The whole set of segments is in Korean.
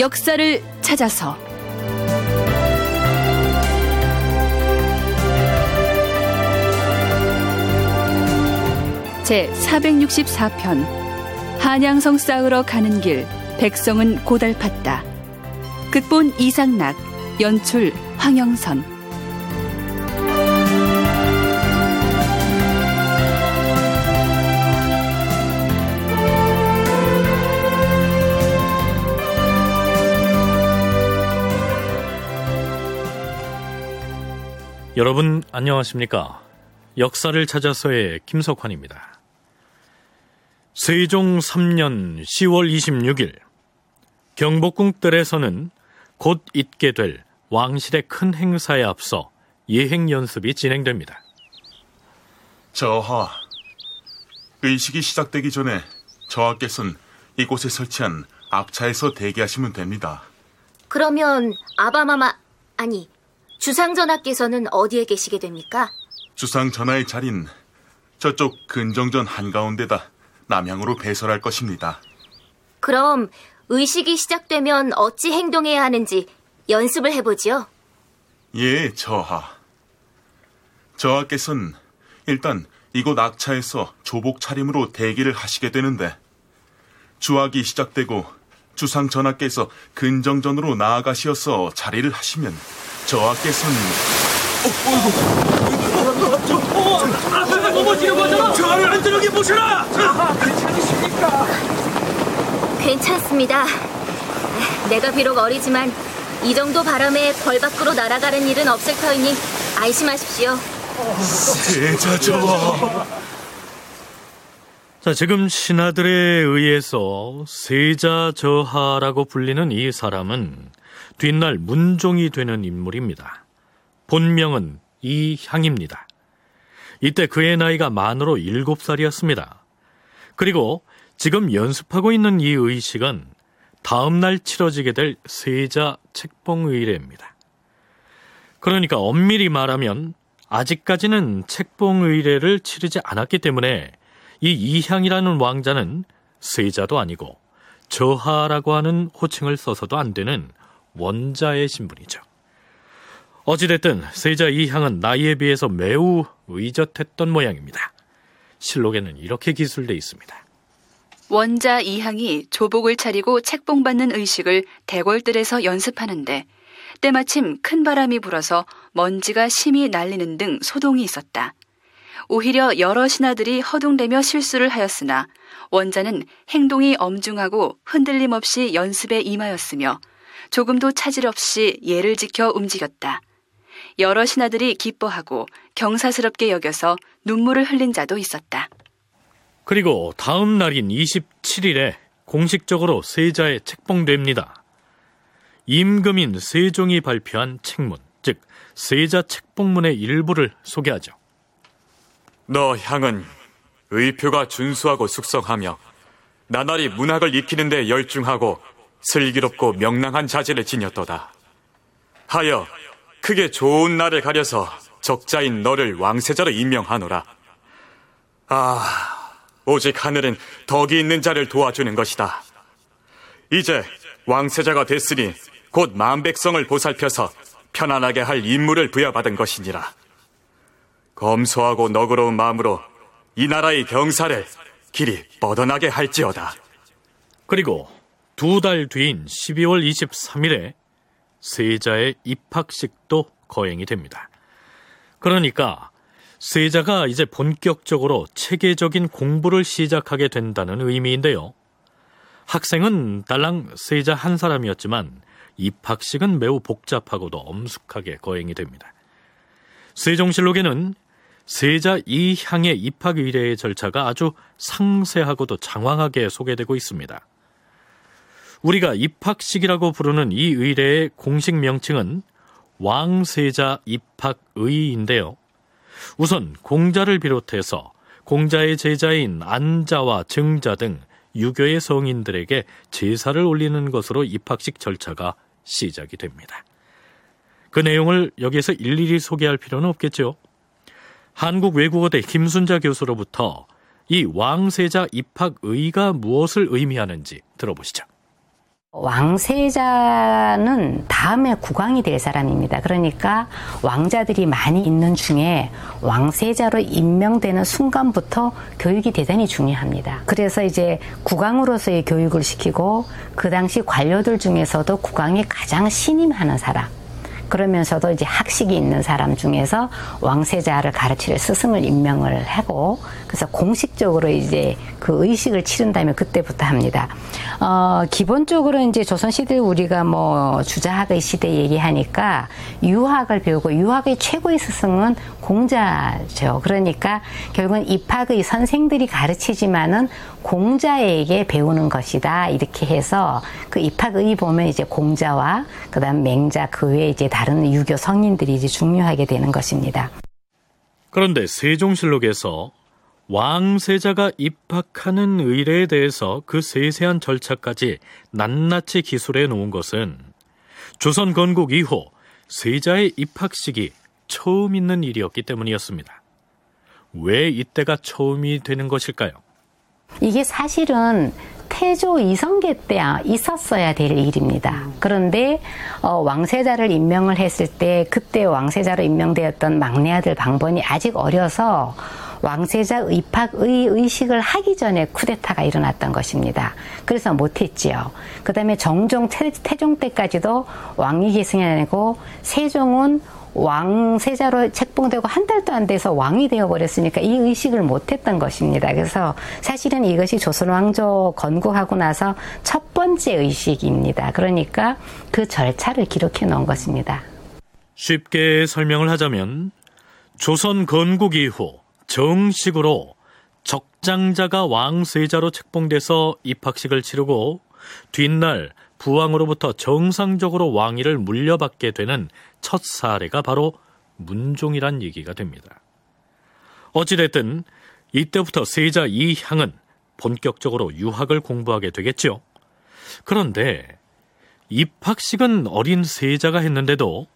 역사를 찾아서 제 464편 한양성 쌓으러 가는 길 백성은 고달팠다. 극본 이상락 연출 황영선 여러분 안녕하십니까? 역사를 찾아서의 김석환입니다. 세종 3년 10월 26일 경복궁 뜰에서는 곧 있게 될 왕실의 큰 행사에 앞서 예행 연습이 진행됩니다. 저하, 의식이 시작되기 전에 저하께서는 이곳에 설치한 앞차에서 대기하시면 됩니다. 그러면 아바마마 아니 주상 전하께서는 어디에 계시게 됩니까? 주상 전하의 자리는 저쪽 근정전 한가운데다 남향으로 배설할 것입니다. 그럼 의식이 시작되면 어찌 행동해야 하는지 연습을 해보지요. 예, 저하. 저하께서는 일단 이곳 악차에서 조복 차림으로 대기를 하시게 되는데 주악이 시작되고 주상 전하께서 근정전으로 나아가시어서 자리를 하시면 저하께서는 넘어지는 거잖아. 저를 안전하게 모셔라. 괜찮으십니까? 괜찮습니다. 내가 비록 어리지만 이 정도 바람에 벌 밖으로 날아가는 일은 없을 터이니 안심하십시오. 세자저. 자, 지금 신하들에 의해서 세자 저하라고 불리는 이 사람은 뒷날 문종이 되는 인물입니다. 본명은 이향입니다. 이때 그의 나이가 만으로 7살이었습니다. 그리고 지금 연습하고 있는 이 의식은 다음 날 치러지게 될 세자 책봉의례입니다. 그러니까 엄밀히 말하면 아직까지는 책봉의례를 치르지 않았기 때문에 이 이향이라는 왕자는 세자도 아니고 저하라고 하는 호칭을 써서도 안 되는 원자의 신분이죠. 어찌됐든 세자 이향은 나이에 비해서 매우 의젓했던 모양입니다. 실록에는 이렇게 기술돼 있습니다. 원자 이향이 조복을 차리고 책봉 받는 의식을 대궐들에서 연습하는데 때마침 큰 바람이 불어서 먼지가 심히 날리는 등 소동이 있었다. 오히려 여러 신하들이 허둥대며 실수를 하였으나 원자는 행동이 엄중하고 흔들림 없이 연습에 임하였으며 조금도 차질 없이 예를 지켜 움직였다. 여러 신하들이 기뻐하고 경사스럽게 여겨서 눈물을 흘린 자도 있었다. 그리고 다음 날인 27일에 공식적으로 세자에 책봉됩니다. 임금인 세종이 발표한 책문, 즉 세자 책봉문의 일부를 소개하죠. 너 향은 의표가 준수하고 숙성하며 나날이 문학을 익히는 데 열중하고 슬기롭고 명랑한 자질을 지녔도다. 하여 크게 좋은 날을 가려서 적자인 너를 왕세자로 임명하노라. 아, 오직 하늘은 덕이 있는 자를 도와주는 것이다. 이제 왕세자가 됐으니 곧 만백성을 보살펴서 편안하게 할 임무를 부여받은 것이니라. 검소하고 너그러운 마음으로 이 나라의 경사를 길이 뻗어나게 할지어다. 그리고 두 달 뒤인 12월 23일에 세자의 입학식도 거행이 됩니다. 그러니까 세자가 이제 본격적으로 체계적인 공부를 시작하게 된다는 의미인데요. 학생은 달랑 세자 한 사람이었지만 입학식은 매우 복잡하고도 엄숙하게 거행이 됩니다. 세종실록에는 세자 이향의 입학 의례의 절차가 아주 상세하고도 장황하게 소개되고 있습니다. 우리가 입학식이라고 부르는 이 의례의 공식 명칭은 왕세자 입학의인데요. 우선 공자를 비롯해서 공자의 제자인 안자와 증자 등 유교의 성인들에게 제사를 올리는 것으로 입학식 절차가 시작이 됩니다. 그 내용을 여기에서 일일이 소개할 필요는 없겠죠. 한국외국어대 김순자 교수로부터 이 왕세자 입학의가 무엇을 의미하는지 들어보시죠. 왕세자는 다음에 국왕이 될 사람입니다. 그러니까 왕자들이 많이 있는 중에 왕세자로 임명되는 순간부터 교육이 대단히 중요합니다. 그래서 이제 국왕으로서의 교육을 시키고 그 당시 관료들 중에서도 국왕이 가장 신임하는 사람, 그러면서도 이제 학식이 있는 사람 중에서 왕세자를 가르칠 스승을 임명을 하고 그래서 공식적으로 이제 그 의식을 치른 다음에 그때부터 합니다. 어, 기본적으로 이제 조선시대 우리가 뭐 주자학의 시대 얘기하니까 유학을 배우고 유학의 최고의 스승은 공자죠. 그러니까 결국은 입학의 선생들이 가르치지만은 공자에게 배우는 것이다. 이렇게 해서 그 입학의 보면 이제 공자와 그다음 맹자 그 외에 이제 다른 유교 성인들이 이제 중요하게 되는 것입니다. 그런데 세종실록에서 왕세자가 입학하는 의례에 대해서 그 세세한 절차까지 낱낱이 기술해 놓은 것은 조선 건국 이후 세자의 입학식이 처음 있는 일이었기 때문이었습니다. 왜 이때가 처음이 되는 것일까요? 이게 사실은 태조 이성계 때 있었어야 될 일입니다. 그런데 어, 왕세자를 임명을 했을 때 그때 왕세자로 임명되었던 막내 아들 방번이 아직 어려서 왕세자 입학의 의식을 하기 전에 쿠데타가 일어났던 것입니다. 그래서 못했지요. 그 다음에 정종 태, 태종 때까지도 왕위 계승이 아니고 세종은 왕 세자로 책봉되고 한 달도 안 돼서 왕이 되어버렸으니까 이 의식을 못했던 것입니다. 그래서 사실은 이것이 조선 왕조 건국하고 나서 첫 번째 의식입니다. 그러니까 그 절차를 기록해 놓은 것입니다. 쉽게 설명을 하자면 조선 건국 이후 정식으로 적장자가 왕세자로 책봉돼서 입학식을 치르고 뒷날 부왕으로부터 정상적으로 왕위를 물려받게 되는 첫 사례가 바로 문종이란 얘기가 됩니다. 어찌됐든 이때부터 세자 이향은 본격적으로 유학을 공부하게 되겠죠. 그런데 입학식은 어린 세자가 했는데도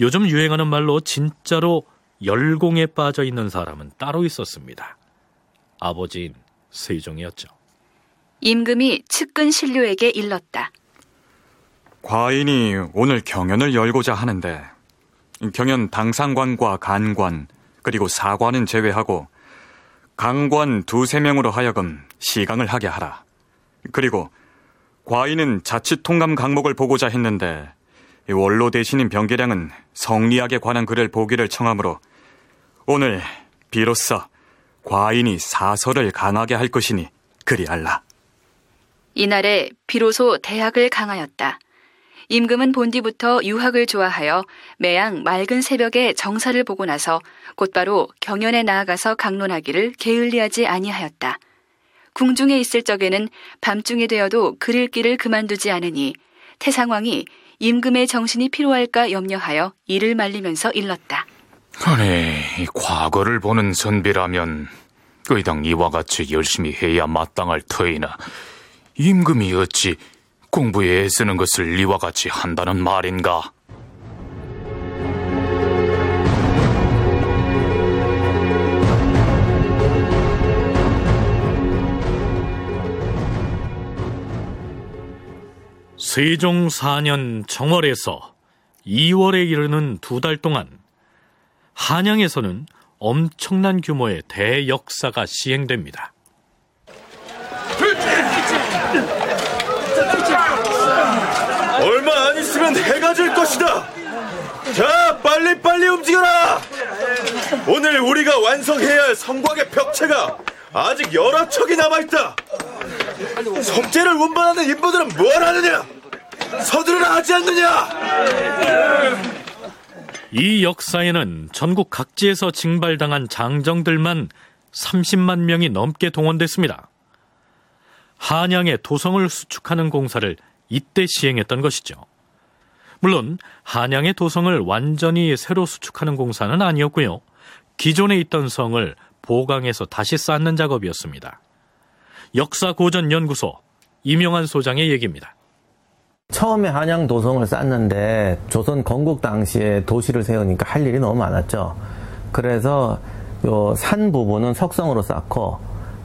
요즘 유행하는 말로 진짜로 열공에 빠져 있는 사람은 따로 있었습니다. 아버지인 세종이었죠. 임금이 측근 신료에게 일렀다. 과인이 오늘 경연을 열고자 하는데 경연 당상관과 간관 그리고 사관은 제외하고 강관 두세 명으로 하여금 시강을 하게 하라. 그리고 과인은 자칫 통감 강목을 보고자 했는데 원로 대신인 병계량은 성리학에 관한 글을 보기를 청하므로 오늘 비로소 과인이 사설을 강하게 할 것이니 그리할라. 이날에 비로소 대학을 강하였다. 임금은 본디부터 유학을 좋아하여 매양 맑은 새벽에 정사를 보고 나서 곧바로 경연에 나아가서 강론하기를 게을리하지 아니하였다. 궁중에 있을 적에는 밤중이 되어도 글 읽기를 그만두지 않으니 태상왕이 임금의 정신이 필요할까 염려하여 이를 말리면서 일렀다. 아니, 과거를 보는 선비라면 의당 이와 같이 열심히 해야 마땅할 터이나 임금이 어찌 공부에 애쓰는 것을 이와 같이 한다는 말인가? 세종 4년 정월에서 2월에 이르는 두 달 동안 한양에서는 엄청난 규모의 대역사가 시행됩니다. 얼마 안 있으면 해가 질 것이다. 자, 빨리 빨리 움직여라. 오늘 우리가 완성해야 할 성곽의 벽체가 아직 여러 척이 남아 있다. 성제를 운반하는 인부들은 뭘 하느냐? 서두르라 하지 않느냐? 이 역사에는 전국 각지에서 징발당한 장정들만 30만 명이 넘게 동원됐습니다. 한양의 도성을 수축하는 공사를 이때 시행했던 것이죠. 물론 한양의 도성을 완전히 새로 수축하는 공사는 아니었고요. 기존에 있던 성을 보강해서 다시 쌓는 작업이었습니다. 역사고전연구소 이명환 소장의 얘기입니다. 처음에 한양 도성을 쌓는데 조선 건국 당시에 도시를 세우니까 할 일이 너무 많았죠. 그래서 산 부분은 석성으로 쌓고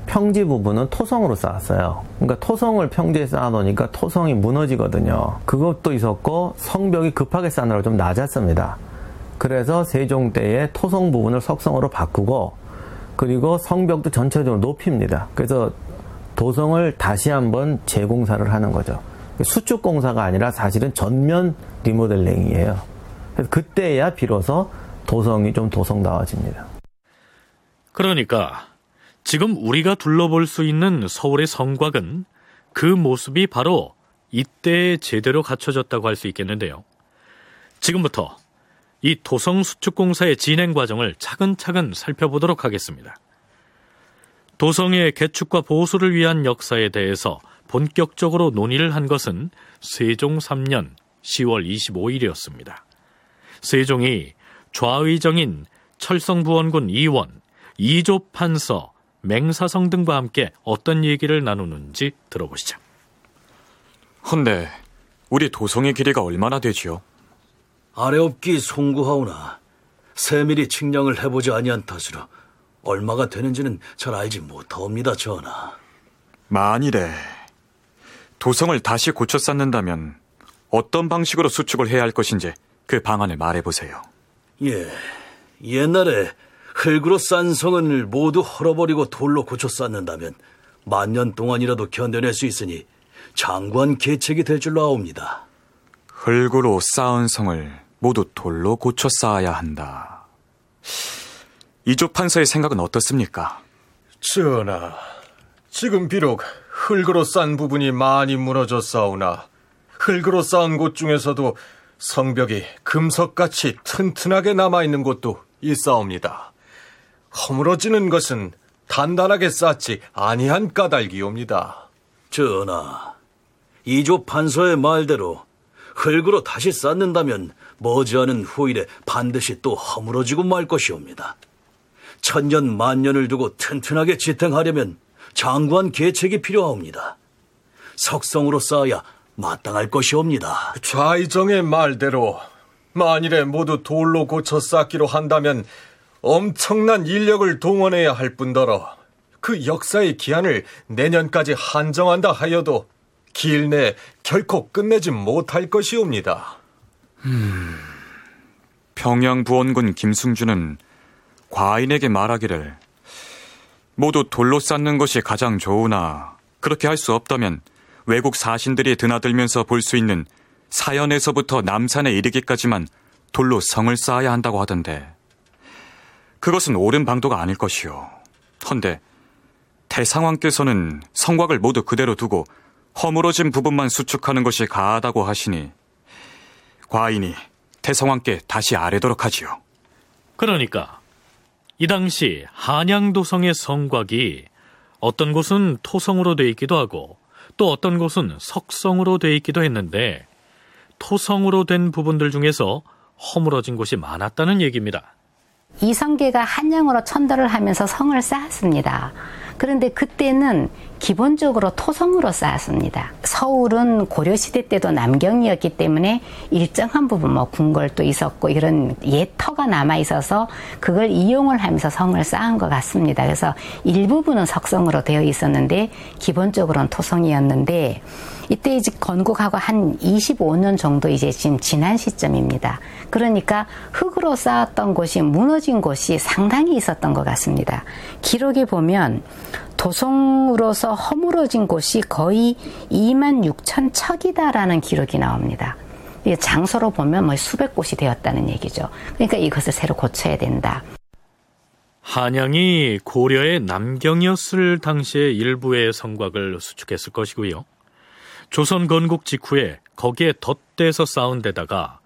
평지 부분은 토성으로 쌓았어요. 그러니까 토성을 평지에 쌓아놓으니까 토성이 무너지거든요. 그것도 있었고 성벽이 급하게 쌓느라 좀 낮았습니다. 그래서 세종 때에 토성 부분을 석성으로 바꾸고 그리고 성벽도 전체적으로 높입니다. 그래서 도성을 다시 한번 재공사를 하는 거죠. 수축 공사가 아니라 사실은 전면 리모델링이에요. 그래서 그때야 비로소 도성이 좀 도성다워집니다. 그러니까 지금 우리가 둘러볼 수 있는 서울의 성곽은 그 모습이 바로 이때 제대로 갖춰졌다고 할 수 있겠는데요. 지금부터 이 도성 수축 공사의 진행 과정을 차근차근 살펴보도록 하겠습니다. 도성의 개축과 보수를 위한 역사에 대해서 본격적으로 논의를 한 것은 세종 3년 10월 25일이었습니다. 세종이 좌의정인 철성부원군 이원, 이조판서, 맹사성 등과 함께 어떤 얘기를 나누는지 들어보시죠. 헌데 우리 도성의 길이가 얼마나 되지요? 아래옵기 송구하오나 세밀히 측량을 해보지 아니한 탓으로 얼마가 되는지는 잘 알지 못하옵니다, 전하. 만일에 도성을 다시 고쳐 쌓는다면 어떤 방식으로 수축을 해야 할 것인지 그 방안을 말해보세요. 예, 옛날에 흙으로 싼 성을 모두 헐어버리고 돌로 고쳐 쌓는다면 만년 동안이라도 견뎌낼 수 있으니 장관 계책이 될 줄로 아옵니다. 흙으로 쌓은 성을 모두 돌로 고쳐 쌓아야 한다. 이조 판서의 생각은 어떻습니까? 전하, 지금 비록 흙으로 싼 부분이 많이 무너져 싸우나 흙으로 쌓은 곳 중에서도 성벽이 금석같이 튼튼하게 남아있는 곳도 있사옵니다. 허물어지는 것은 단단하게 쌓지 아니한 까닭이옵니다. 전하, 이조 판서의 말대로 흙으로 다시 쌓는다면 머지않은 후일에 반드시 또 허물어지고 말 것이옵니다. 천년 만년을 두고 튼튼하게 지탱하려면 장관 계책이 필요하옵니다. 석성으로 쌓아야 마땅할 것이옵니다. 좌이정의 말대로 만일에 모두 돌로 고쳐 쌓기로 한다면 엄청난 인력을 동원해야 할 뿐더러 그 역사의 기한을 내년까지 한정한다 하여도 길내 결코 끝내지 못할 것이옵니다. 음, 평양부원군 김승주는 과인에게 말하기를 모두 돌로 쌓는 것이 가장 좋으나 그렇게 할 수 없다면 외국 사신들이 드나들면서 볼 수 있는 사연에서부터 남산에 이르기까지만 돌로 성을 쌓아야 한다고 하던데 그것은 옳은 방도가 아닐 것이요. 헌데 대상왕께서는 성곽을 모두 그대로 두고 허물어진 부분만 수축하는 것이 가하다고 하시니 과인이 대성왕께 다시 아뢰도록 하지요. 그러니까 이 당시 한양도성의 성곽이 어떤 곳은 토성으로 돼 있기도 하고 또 어떤 곳은 석성으로 돼 있기도 했는데 토성으로 된 부분들 중에서 허물어진 곳이 많았다는 얘기입니다. 이성계가 한양으로 천도를 하면서 성을 쌓았습니다. 그런데 그때는 기본적으로 토성으로 쌓았습니다. 서울은 고려시대 때도 남경이었기 때문에 일정한 부분 뭐 궁궐도 있었고 이런 옛 터가 남아 있어서 그걸 이용을 하면서 성을 쌓은 것 같습니다. 그래서 일부분은 석성으로 되어 있었는데 기본적으로는 토성이었는데 이때 이제 건국하고 한 25년 정도 이제 지금 지난 시점입니다. 그러니까 흙으로 쌓았던 곳이 무너진 곳이 상당히 있었던 것 같습니다. 기록에 보면 도성으로서 허물어진 곳이 거의 2만 6천 척이다라는 기록이 나옵니다. 장소로 보면 뭐 수백 곳이 되었다는 얘기죠. 그러니까 이것을 새로 고쳐야 된다. 한양이 고려의 남경이었을 당시의 일부의 성곽을 수축했을 것이고요. 조선 건국 직후에 거기에 덧대서 쌓은 데다가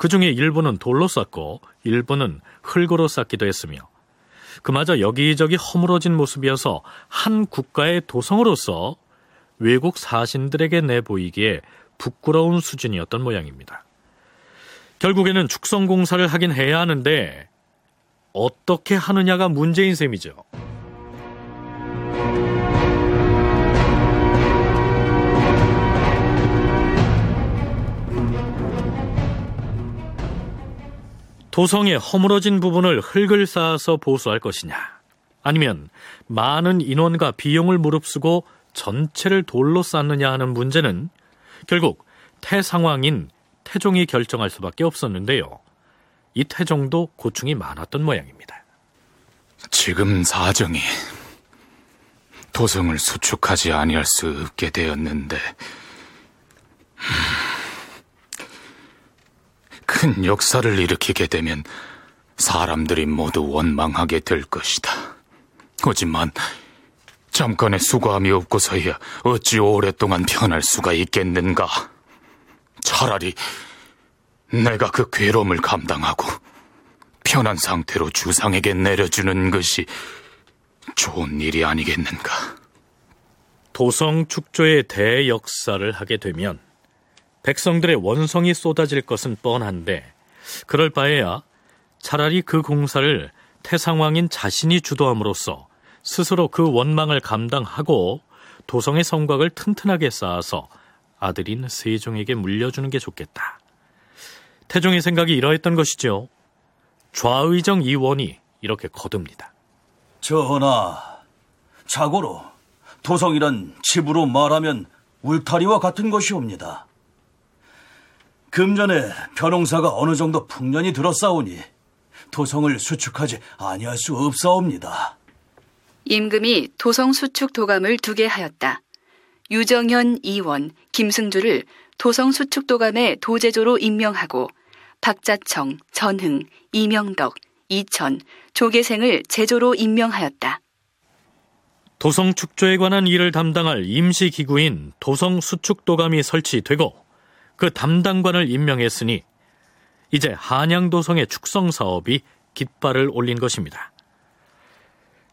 그 중에 일부는 돌로 쌓고 일부는 흙으로 쌓기도 했으며 그마저 여기저기 허물어진 모습이어서 한 국가의 도성으로서 외국 사신들에게 내보이기에 부끄러운 수준이었던 모양입니다. 결국에는 축성 공사를 하긴 해야 하는데 어떻게 하느냐가 문제인 셈이죠. 도성의 허물어진 부분을 흙을 쌓아서 보수할 것이냐, 아니면 많은 인원과 비용을 무릅쓰고 전체를 돌로 쌓느냐 하는 문제는 결국 태상황인 태종이 결정할 수밖에 없었는데요. 이 태종도 고충이 많았던 모양입니다. 지금 사정이 도성을 수축하지 아니할 수 없게 되었는데 큰 역사를 일으키게 되면 사람들이 모두 원망하게 될 것이다. 하지만 잠깐의 수고함이 없고서야 어찌 오랫동안 편할 수가 있겠는가? 차라리 내가 그 괴로움을 감당하고 편한 상태로 주상에게 내려주는 것이 좋은 일이 아니겠는가? 도성 축조의 대역사를 하게 되면 백성들의 원성이 쏟아질 것은 뻔한데 그럴 바에야 차라리 그 공사를 태상왕인 자신이 주도함으로써 스스로 그 원망을 감당하고 도성의 성곽을 튼튼하게 쌓아서 아들인 세종에게 물려주는 게 좋겠다. 태종의 생각이 이러했던 것이죠. 좌의정 이원이 이렇게 거듭니다. 전하, 자고로 도성이란 집으로 말하면 울타리와 같은 것이옵니다. 금전에 벼농사가 어느 정도 풍년이 들어싸우니 도성을 수축하지 아니할 수 없사옵니다. 임금이 도성 수축 도감을 두게 하였다. 유정현 이원, 김승주를 도성 수축 도감의 도제조로 임명하고 박자청, 전흥, 이명덕, 이천, 조계생을 제조로 임명하였다. 도성 축조에 관한 일을 담당할 임시 기구인 도성 수축 도감이 설치되고 그 담당관을 임명했으니 이제 한양도성의 축성 사업이 깃발을 올린 것입니다.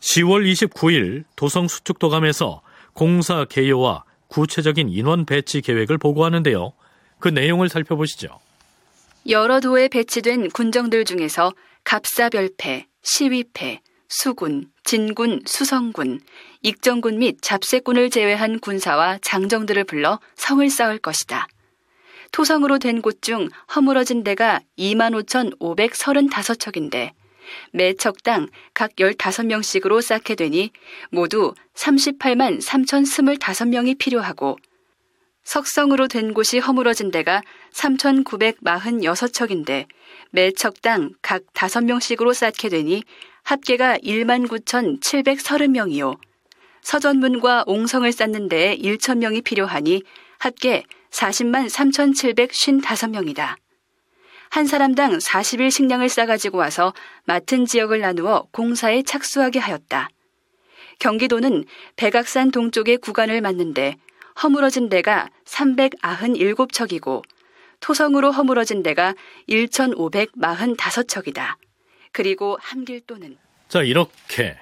10월 29일 도성 수축도감에서 공사 개요와 구체적인 인원 배치 계획을 보고하는데요. 그 내용을 살펴보시죠. 여러 도에 배치된 군정들 중에서 갑사별패, 시위패, 수군, 진군, 수성군, 익정군 및 잡세군을 제외한 군사와 장정들을 불러 성을 쌓을 것이다. 토성으로 된 곳 중 허물어진 데가 25,535척인데 매 척당 각 15명씩으로 쌓게 되니 모두 38만 3,025명이 필요하고 석성으로 된 곳이 허물어진 데가 3,946척인데 매 척당 각 5명씩으로 쌓게 되니 합계가 1만 9,730명이요. 서전문과 옹성을 쌓는 데에 1,000명이 필요하니 합계 40만 3,755명이다. 한 사람당 40일 식량을 싸가지고 와서 맡은 지역을 나누어 공사에 착수하게 하였다. 경기도는 백악산 동쪽의 구간을 맞는데 허물어진 데가 397척이고 토성으로 허물어진 데가 1,545척이다. 그리고 함길도는 자, 이렇게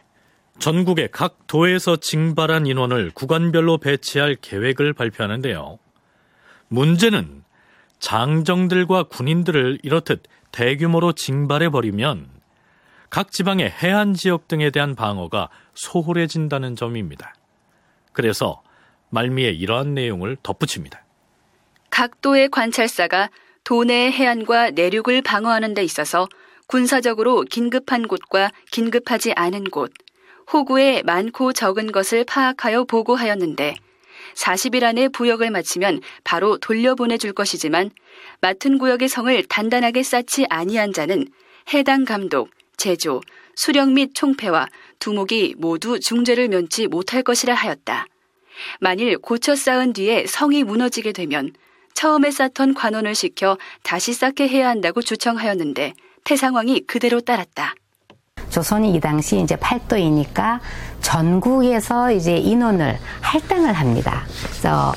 전국의 각 도에서 징발한 인원을 구간별로 배치할 계획을 발표하는데요. 문제는 장정들과 군인들을 이렇듯 대규모로 징발해 버리면 각 지방의 해안 지역 등에 대한 방어가 소홀해진다는 점입니다. 그래서 말미에 이러한 내용을 덧붙입니다. 각 도의 관찰사가 도내의 해안과 내륙을 방어하는 데 있어서 군사적으로 긴급한 곳과 긴급하지 않은 곳, 호구에 많고 적은 것을 파악하여 보고하였는데 40일 안에 부역을 마치면 바로 돌려보내 줄 것이지만 맡은 구역의 성을 단단하게 쌓지 아니한 자는 해당 감독, 제조, 수령 및 총패와 두목이 모두 중죄를 면치 못할 것이라 하였다. 만일 고쳐 쌓은 뒤에 성이 무너지게 되면 처음에 쌓던 관원을 시켜 다시 쌓게 해야 한다고 주청하였는데 태상왕이 그대로 따랐다. 조선이 이 당시 이제 팔도이니까 전국에서 이제 인원을 할당을 합니다. 그래서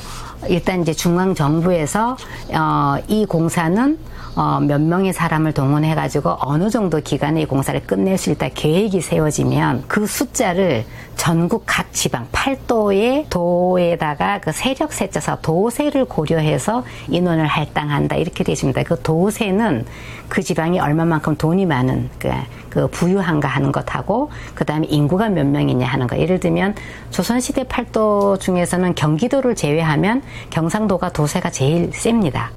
일단 이제 중앙 정부에서 어, 이 공사는 어, 몇 명의 사람을 동원해가지고 어느 정도 기간에 이 공사를 끝낼 수 있다 계획이 세워지면 그 숫자를 전국 각 지방 팔도의 도에다가 그 세력 세자서 도세를 고려해서 인원을 할당한다 이렇게 되어 있습니다. 그 도세는 그 지방이 얼마만큼 돈이 많은 그, 그 부유한가 하는 것하고 그 다음에 인구가 몇 명이냐 하는 거. 예를 들면 조선시대 팔도 중에서는 경기도를 제외하면 경상도가 도세가 제일 셉니다.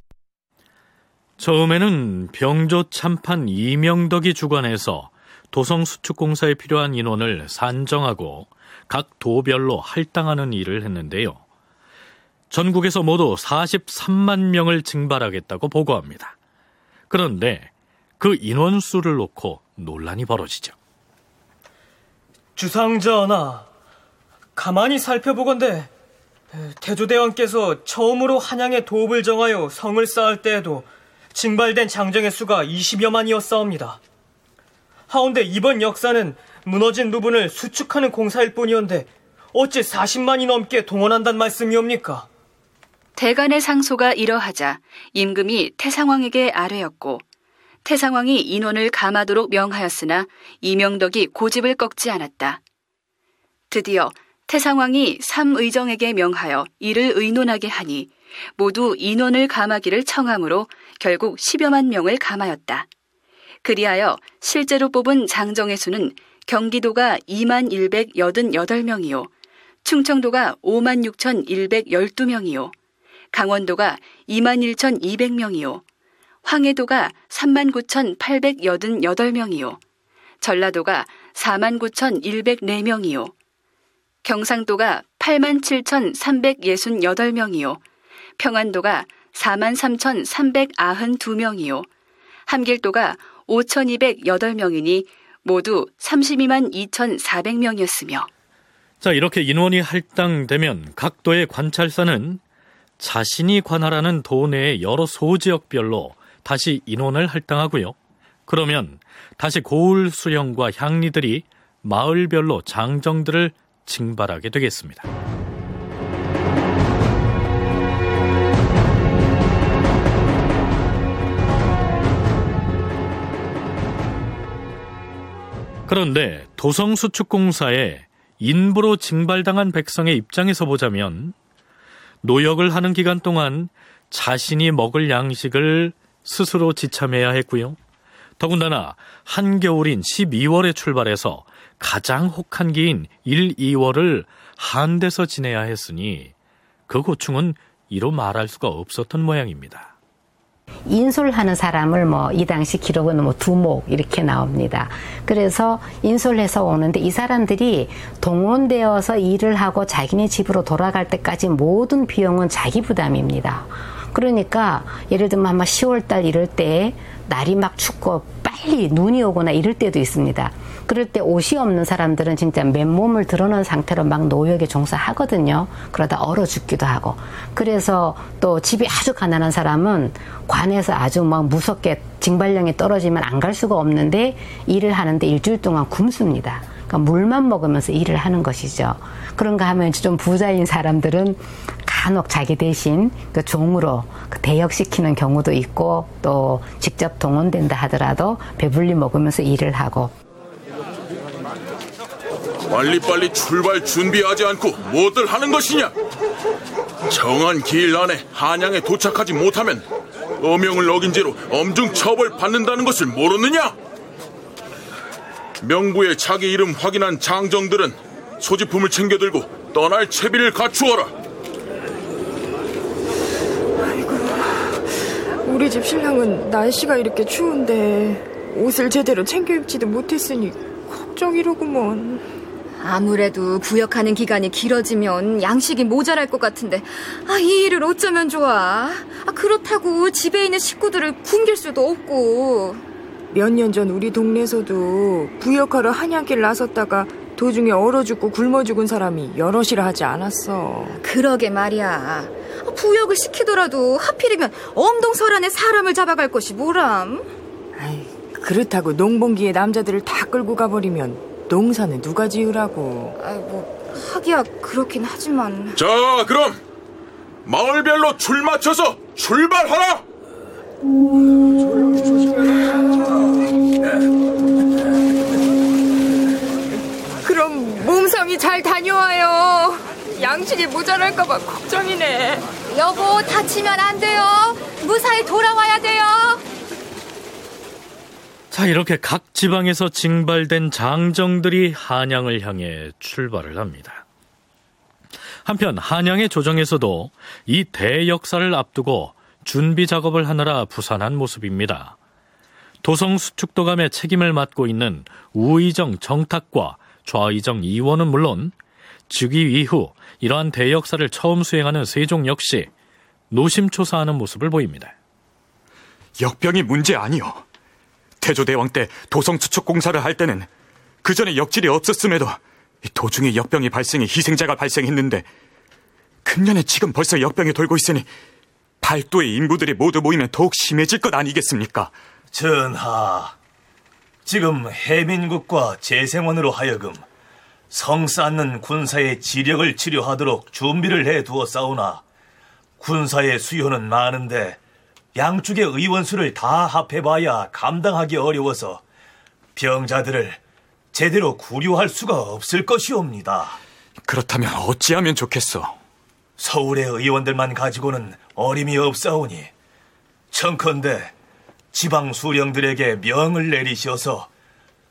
처음에는 병조 참판 이명덕이 주관해서 도성수축공사에 필요한 인원을 산정하고 각 도별로 할당하는 일을 했는데요. 전국에서 모두 43만 명을 징발하겠다고 보고합니다. 그런데 그 인원수를 놓고 논란이 벌어지죠. 주상전하, 가만히 살펴보건대 태조대왕께서 처음으로 한양에 도읍을 정하여 성을 쌓을 때에도 징발된 장정의 수가 20여만이었사옵니다. 하운데 이번 역사는 무너진 누분을 수축하는 공사일 뿐이었는데 어찌 40만이 넘게 동원한단 말씀이옵니까? 대간의 상소가 이러하자 임금이 태상왕에게 아뢰었고 태상왕이 인원을 감하도록 명하였으나 이명덕이 고집을 꺾지 않았다. 드디어 태상왕이 삼의정에게 명하여 이를 의논하게 하니 모두 인원을 감하기를 청함으로 결국 10여만 명을 감하였다. 그리하여 실제로 뽑은 장정의 수는 경기도가 2만 188명이요. 충청도가 5만 6,112명이요. 강원도가 2만 1,200명이요. 황해도가 3만 9,888명이요. 전라도가 4만 9,104명이요. 경상도가 8만 7,368명이요. 평안도가 4만 3,392명이요. 함길도가 5,208명이니 모두 32만 2,400명이었으며 자, 이렇게 인원이 할당되면 각 도의 관찰사는 자신이 관할하는 도 내의 여러 소지역별로 다시 인원을 할당하고요. 그러면 다시 고을 수령과 향리들이 마을별로 장정들을 징발하게 되겠습니다. 그런데 도성수축공사에 인부로 징발당한 백성의 입장에서 보자면 노역을 하는 기간 동안 자신이 먹을 양식을 스스로 지참해야 했고요. 더군다나 한겨울인 12월에 출발해서 가장 혹한기인 1, 2월을 한데서 지내야 했으니 그 고충은 이로 말할 수가 없었던 모양입니다. 인솔하는 사람을 뭐 이 당시 기록은 뭐 두목 이렇게 나옵니다. 그래서 인솔해서 오는데 이 사람들이 동원되어서 일을 하고 자기네 집으로 돌아갈 때까지 모든 비용은 자기 부담입니다. 그러니까 예를 들면 아마 10월 달 이럴 때 날이 막 춥고 빨리 눈이 오거나 이럴 때도 있습니다. 그럴 때 옷이 없는 사람들은 진짜 맨몸을 드러낸 상태로 막 노역에 종사하거든요. 그러다 얼어 죽기도 하고. 그래서 또 집이 아주 가난한 사람은 관에서 아주 막 무섭게 징발령이 떨어지면 안 갈 수가 없는데 일을 하는데 일주일 동안 굶습니다. 그러니까 물만 먹으면서 일을 하는 것이죠. 그런가 하면 좀 부자인 사람들은 간혹 자기 대신 그 종으로 그 대역시키는 경우도 있고 또 직접 동원된다 하더라도 배불리 먹으면서 일을 하고 빨리빨리 출발 준비하지 않고 무엇을 하는 것이냐? 정한 기일 안에 한양에 도착하지 못하면 어명을 어긴 죄로 엄중 처벌받는다는 것을 모르느냐? 명부에 자기 이름 확인한 장정들은 소지품을 챙겨들고 떠날 채비를 갖추어라. 우리 집 신랑은 날씨가 이렇게 추운데 옷을 제대로 챙겨 입지도 못했으니 걱정이로구먼. 아무래도 부역하는 기간이 길어지면 양식이 모자랄 것 같은데 아, 이 일을 어쩌면 좋아. 아, 그렇다고 집에 있는 식구들을 굶길 수도 없고. 몇 년 전 우리 동네에서도 부역하러 한양길 나섰다가 도중에 얼어 죽고 굶어 죽은 사람이 여럿이라 하지 않았어. 그러게 말이야. 부역을 시키더라도 하필이면 엄동설 안에 사람을 잡아갈 것이 뭐람? 아이, 그렇다고 농번기에 남자들을 다 끌고 가버리면 농사는 누가 지으라고. 아이, 뭐 하기야 그렇긴 하지만. 자, 그럼 마을별로 줄 맞춰서 출발하라. 그럼 몸성이 잘 다녀와요. 양식이 모자랄까봐 걱정이네. 여보, 다치면 안 돼요. 무사히 돌아와야 돼요. 자, 이렇게 각 지방에서 징발된 장정들이 한양을 향해 출발을 합니다. 한편 한양의 조정에서도 이 대역사를 앞두고 준비 작업을 하느라 부산한 모습입니다. 도성 수축도감의 책임을 맡고 있는 우의정 정탁과 좌의정 이원은 물론 즉위 이후 이러한 대역사를 처음 수행하는 세종 역시 노심초사하는 모습을 보입니다. 역병이 문제 아니오. 태조대왕 때 도성 수축 공사를 할 때는 그 전에 역질이 없었음에도 도중에 역병이 발생해 희생자가 발생했는데 금년에 지금 벌써 역병이 돌고 있으니 발도의 인부들이 모두 모이면 더욱 심해질 것 아니겠습니까? 전하, 지금 해민국과 재생원으로 하여금 성 쌓는 군사의 지력을 치료하도록 준비를 해 두었사오나 군사의 수요는 많은데 양쪽의 의원 수를 다 합해봐야 감당하기 어려워서 병자들을 제대로 구류할 수가 없을 것이옵니다. 그렇다면 어찌하면 좋겠소? 서울의 의원들만 가지고는 어림이 없사오니 청컨대 지방 수령들에게 명을 내리셔서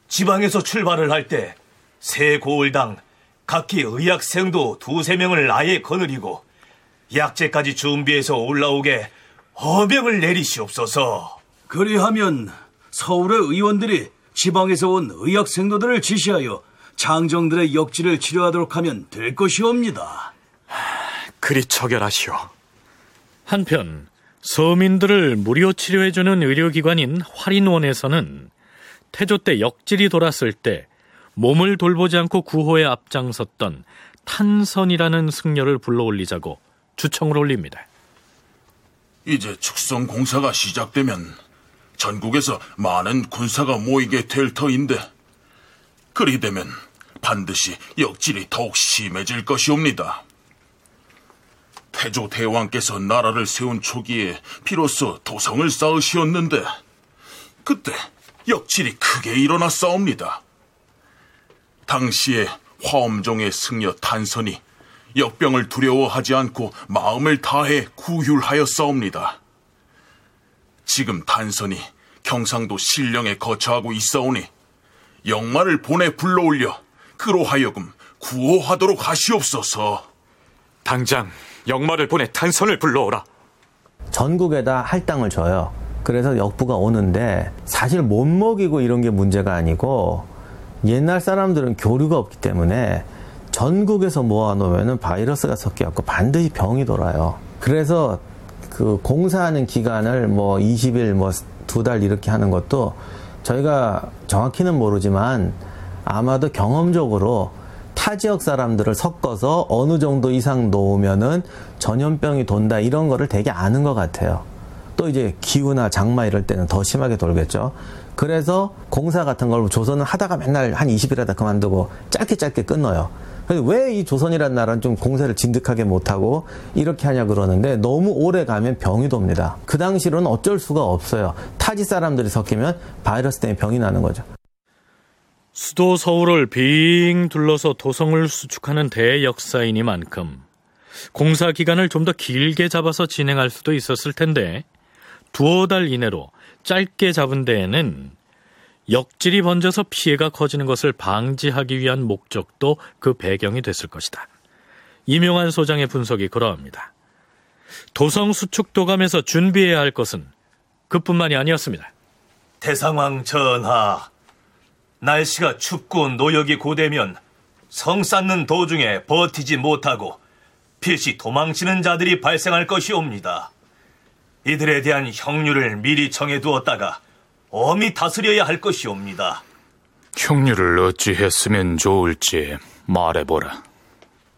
지방에서 출발을 할때세 고을당 각기 의학생도 두세 명을 아예 거느리고 약재까지 준비해서 올라오게 어명을 내리시옵소서. 그리하면 서울의 의원들이 지방에서 온 의학 생도들을 지시하여 장정들의 역지를 치료하도록 하면 될 것이옵니다. 그리 처결하시오. 한편 서민들을 무료 치료해주는 의료기관인 화린원에서는 태조 때 역질이 돌았을 때 몸을 돌보지 않고 구호에 앞장섰던 탄선이라는 승려를 불러올리자고 주청을 올립니다. 이제 축성 공사가 시작되면 전국에서 많은 군사가 모이게 될 터인데 그리 되면 반드시 역질이 더욱 심해질 것이옵니다. 태조 대왕께서 나라를 세운 초기에 비로소 도성을 쌓으시었는데 그때 역질이 크게 일어나 싸웁니다. 당시에 화엄종의 승려 탄선이 역병을 두려워하지 않고 마음을 다해 구휼하여 싸웁니다. 지금 탄선이 경상도 신령에 거처하고 있사오니 영마를 보내 불러올려 그로 하여금 구호하도록 하시옵소서. 당장 영마를 보내 탄선을 불러오라. 전국에다 할당을 줘요. 그래서 역부가 오는데 사실 못 먹이고 이런 게 문제가 아니고 옛날 사람들은 교류가 없기 때문에 전국에서 모아놓으면 바이러스가 섞여갖고 반드시 병이 돌아요. 그래서 그 공사하는 기간을 뭐 20일 뭐 두 달 이렇게 하는 것도 저희가 정확히는 모르지만 아마도 경험적으로 타 지역 사람들을 섞어서 어느 정도 이상 놓으면은 전염병이 돈다 이런 거를 되게 아는 것 같아요. 또 이제 기후나 장마 이럴 때는 더 심하게 돌겠죠. 그래서 공사 같은 걸 조선은 하다가 맨날 한 20일 하다 그만두고 짧게 짧게 끊어요. 왜 이 조선이라는 나라는 좀 공사를 진득하게 못하고 이렇게 하냐 그러는데 너무 오래 가면 병이 돕니다. 그 당시로는 어쩔 수가 없어요. 타지 사람들이 섞이면 바이러스 때문에 병이 나는 거죠. 수도 서울을 빙 둘러서 도성을 수축하는 대역사이니만큼 공사 기간을 좀 더 길게 잡아서 진행할 수도 있었을 텐데 두어 달 이내로 짧게 잡은 데에는 역질이 번져서 피해가 커지는 것을 방지하기 위한 목적도 그 배경이 됐을 것이다. 이명환 소장의 분석이 그러합니다. 도성 수축 도감에서 준비해야 할 것은 그뿐만이 아니었습니다. 대상왕 전하, 날씨가 춥고 노역이 고되면 성 쌓는 도중에 버티지 못하고 필시 도망치는 자들이 발생할 것이옵니다. 이들에 대한 형률을 미리 정해두었다가 엄히 다스려야 할 것이옵니다. 형률을 어찌 했으면 좋을지 말해보라.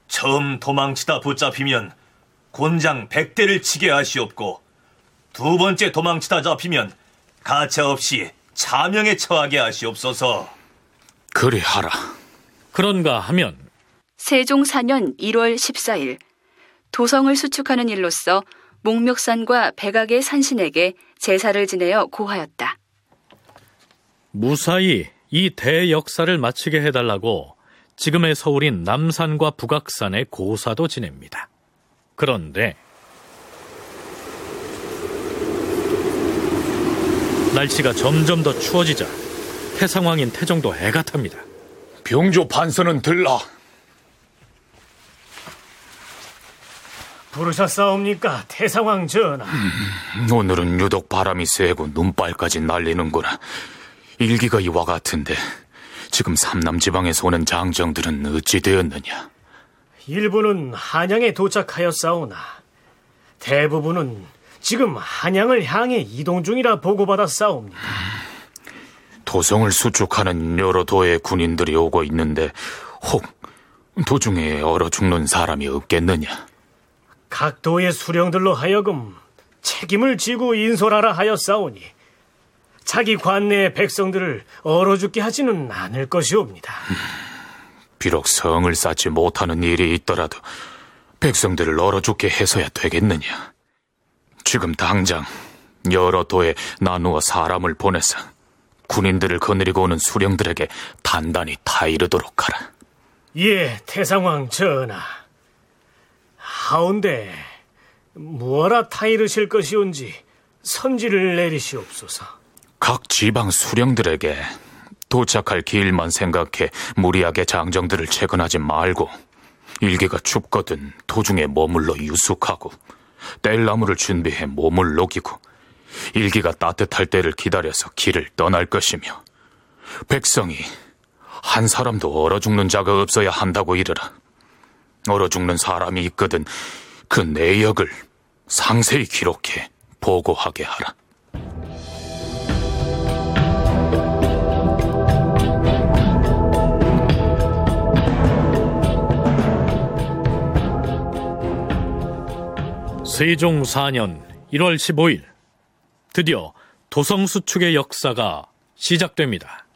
처음 도망치다 붙잡히면 곤장 백대를 치게 하시옵고 두 번째 도망치다 잡히면 가차 없이 차명에 처하게 하시옵소서. 그리하라. 그런가 하면 세종 4년 1월 14일 도성을 수축하는 일로서 목멱산과 백악의 산신에게 제사를 지내어 고하였다. 무사히 이 대역사를 마치게 해달라고 지금의 서울인 남산과 북악산에 고사도 지냅니다. 그런데 날씨가 점점 더 추워지자 태상왕인 태종도 애가 탑니다. 병조 판서는 들라. 부르셨사옵니까, 태상왕 전하? 오늘은 유독 바람이 세고 눈발까지 날리는구나. 일기가 이와 같은데 지금 삼남지방에서 오는 장정들은 어찌 되었느냐? 일부는 한양에 도착하였사오나 대부분은 지금 한양을 향해 이동 중이라 보고받았사옵니다. 도성을 수축하는 여러 도의 군인들이 오고 있는데 혹 도중에 얼어 죽는 사람이 없겠느냐? 각 도의 수령들로 하여금 책임을 지고 인솔하라 하였사오니 자기 관내의 백성들을 얼어 죽게 하지는 않을 것이옵니다. 비록 성을 쌓지 못하는 일이 있더라도 백성들을 얼어 죽게 해서야 되겠느냐? 지금 당장 여러 도에 나누어 사람을 보내서 군인들을 거느리고 오는 수령들에게 단단히 타이르도록 하라. 예, 태상왕 전하. 하운데 무어라 타이르실 것이온지 선지를 내리시옵소서. 각 지방 수령들에게 도착할 길만 생각해 무리하게 장정들을 채근하지 말고 일기가 춥거든 도중에 머물러 유숙하고 뗄나무를 준비해 몸을 녹이고 일기가 따뜻할 때를 기다려서 길을 떠날 것이며 백성이 한 사람도 얼어 죽는 자가 없어야 한다고 이르라. 얼어 죽는 사람이 있거든 그 내역을 상세히 기록해 보고하게 하라. 세종 4년 1월 15일 드디어 도성 수축의 역사가 시작됩니다.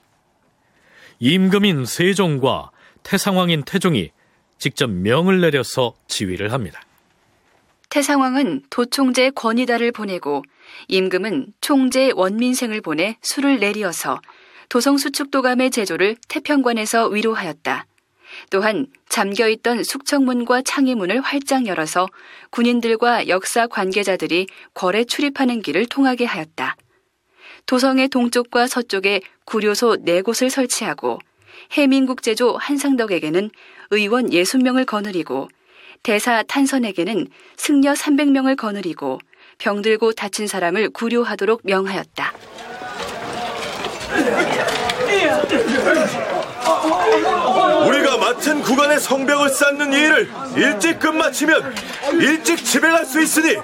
임금인 세종과 태상왕인 태종이 직접 명을 내려서 지휘를 합니다. 태상왕은 도총재 권희다를 보내고 임금은 총재 원민생을 보내 수를 내리어서 도성수축도감의 제조를 태평관에서 위로하였다. 또한 잠겨있던 숙청문과 창의문을 활짝 열어서 군인들과 역사 관계자들이 궐에 출입하는 길을 통하게 하였다. 도성의 동쪽과 서쪽에 구료소 네 곳을 설치하고 해민국제조 한상덕에게는 의원 60명을 거느리고 대사 탄선에게는 승려 300명을 거느리고 병들고 다친 사람을 구료하도록 명하였다. 우리가 맡은 구간의 성벽을 쌓는 이 일을 일찍 끝마치면 일찍 집에 갈 수 있으니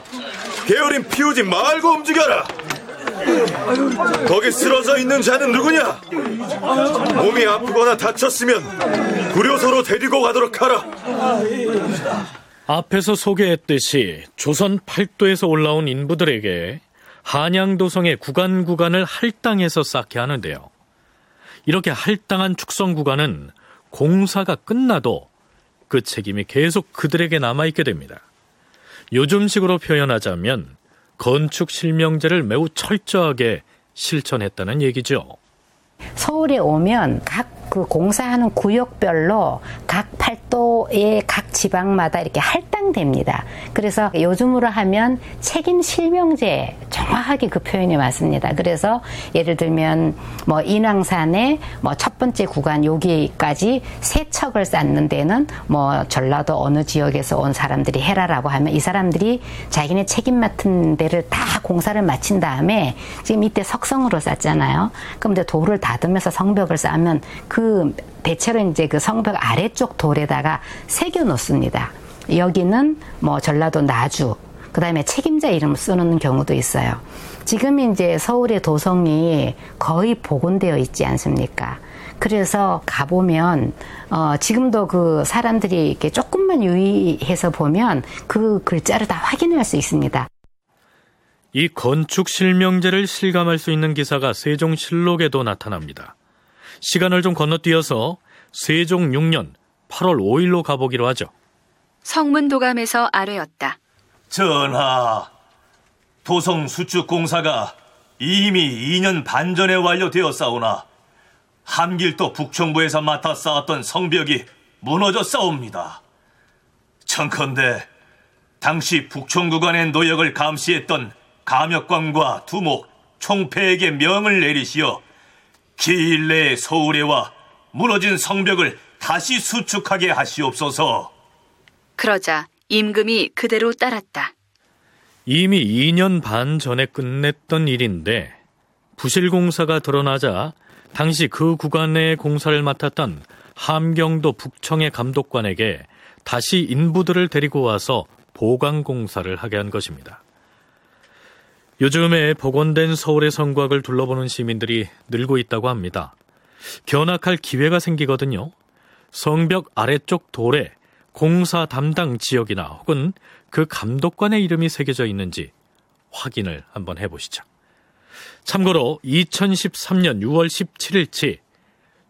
게으름 피우지 말고 움직여라. 거기 쓰러져 있는 자는 누구냐? 몸이 아프거나 다쳤으면 구료소로 데리고 가도록 하라. 앞에서 소개했듯이 조선 팔도에서 올라온 인부들에게 한양도성의 구간 구간을 할당해서 쌓게 하는데요. 이렇게 할당한 축성 구간은 공사가 끝나도 그 책임이 계속 그들에게 남아있게 됩니다. 요즘식으로 표현하자면 건축 실명제를 매우 철저하게 실천했다는 얘기죠. 서울에 오면 각 그 공사하는 구역별로 각 팔도의 각 지방마다 이렇게 할당됩니다. 그래서 요즘으로 하면 책임 실명제 정확하게 그 표현이 맞습니다. 그래서 예를 들면 뭐 인왕산의 뭐 첫 번째 구간 여기까지 세척을 쌓는 데는 뭐 전라도 어느 지역에서 온 사람들이 해라라고 하면 이 사람들이 자기네 책임 맡은 데를 다 공사를 마친 다음에 지금 이때 석성으로 쌓잖아요. 그럼 이제 돌을 다듬어서 성벽을 쌓으면 그 대체로 이제 그 성벽 아래쪽 돌에다가 새겨 놓습니다. 여기는 뭐 전라도 나주, 그 다음에 책임자 이름을 쓰는 경우도 있어요. 지금 이제 서울의 도성이 거의 복원되어 있지 않습니까? 그래서 가보면, 어, 지금도 그 사람들이 이렇게 조금만 유의해서 보면 그 글자를 다 확인할 수 있습니다. 이 건축 실명제를 실감할 수 있는 기사가 세종실록에도 나타납니다. 시간을 좀 건너뛰어서 세종 6년 8월 5일로 가보기로 하죠. 성문도감에서 아뢰었다. 전하, 도성 수축 공사가 이미 2년 반 전에 완료되었사오나 함길도 북청부에서 맡아 쌓았던 성벽이 무너져 싸웁니다. 청컨대 당시 북청구간의 노역을 감시했던 감역관과 두목, 총패에게 명을 내리시어 기일 내에 서울에와 무너진 성벽을 다시 수축하게 하시옵소서. 그러자 임금이 그대로 따랐다. 이미 2년 반 전에 끝냈던 일인데 부실 공사가 드러나자 당시 그 구간의 공사를 맡았던 함경도 북청의 감독관에게 다시 인부들을 데리고 와서 보강 공사를 하게 한 것입니다. 요즘에 복원된 서울의 성곽을 둘러보는 시민들이 늘고 있다고 합니다. 견학할 기회가 생기거든요. 성벽 아래쪽 돌에 공사 담당 지역이나 혹은 그 감독관의 이름이 새겨져 있는지 확인을 한번 해보시죠. 참고로 2013년 6월 17일치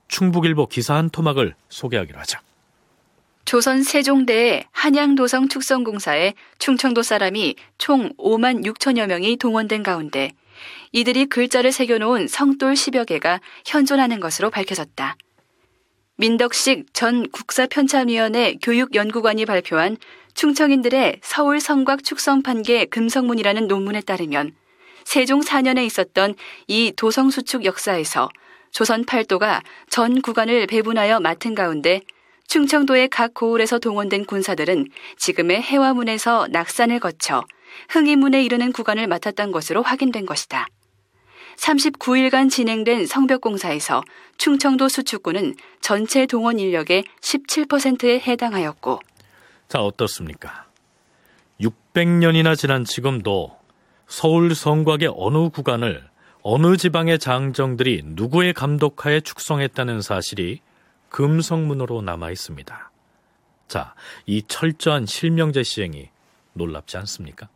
충북일보 기사 한 토막을 소개하기로 하죠. 조선 세종대의 한양도성 축성공사에 충청도 사람이 총 5만 6천여 명이 동원된 가운데 이들이 글자를 새겨놓은 성돌 10여 개가 현존하는 것으로 밝혀졌다. 민덕식 전 국사편찬위원회 교육연구관이 발표한 충청인들의 서울 성곽 축성 판계 금성문이라는 논문에 따르면 세종 4년에 있었던 이 도성수축 역사에서 조선 팔도가 전 구간을 배분하여 맡은 가운데 충청도의 각 고을에서 동원된 군사들은 지금의 해화문에서 낙산을 거쳐 흥이문에 이르는 구간을 맡았던 것으로 확인된 것이다. 39일간 진행된 성벽공사에서 충청도 수축구는 전체 동원 인력의 17%에 해당하였고 자, 어떻습니까? 600년이나 지난 지금도 서울 성곽의 어느 구간을 어느 지방의 장정들이 누구의 감독하에 축성했다는 사실이 금성문으로 남아 있습니다. 자, 이 철저한 실명제 시행이 놀랍지 않습니까?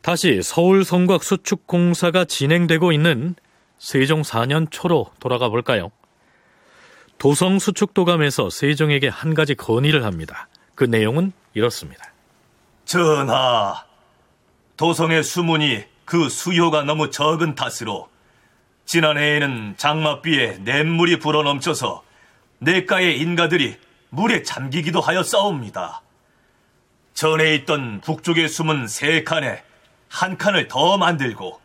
다시 서울 성곽 수축 공사가 진행되고 있는 세종 4년 초로 돌아가 볼까요? 도성 수축도감에서 세종에게 한 가지 건의를 합니다. 그 내용은 이렇습니다. 전하, 도성의 수문이 그 수요가 너무 적은 탓으로 지난해에는 장맛비에 냇물이 불어넘쳐서 내가의 인가들이 물에 잠기기도 하여 싸웁니다. 전에 있던 북쪽의 수문 세 칸에 한 칸을 더 만들고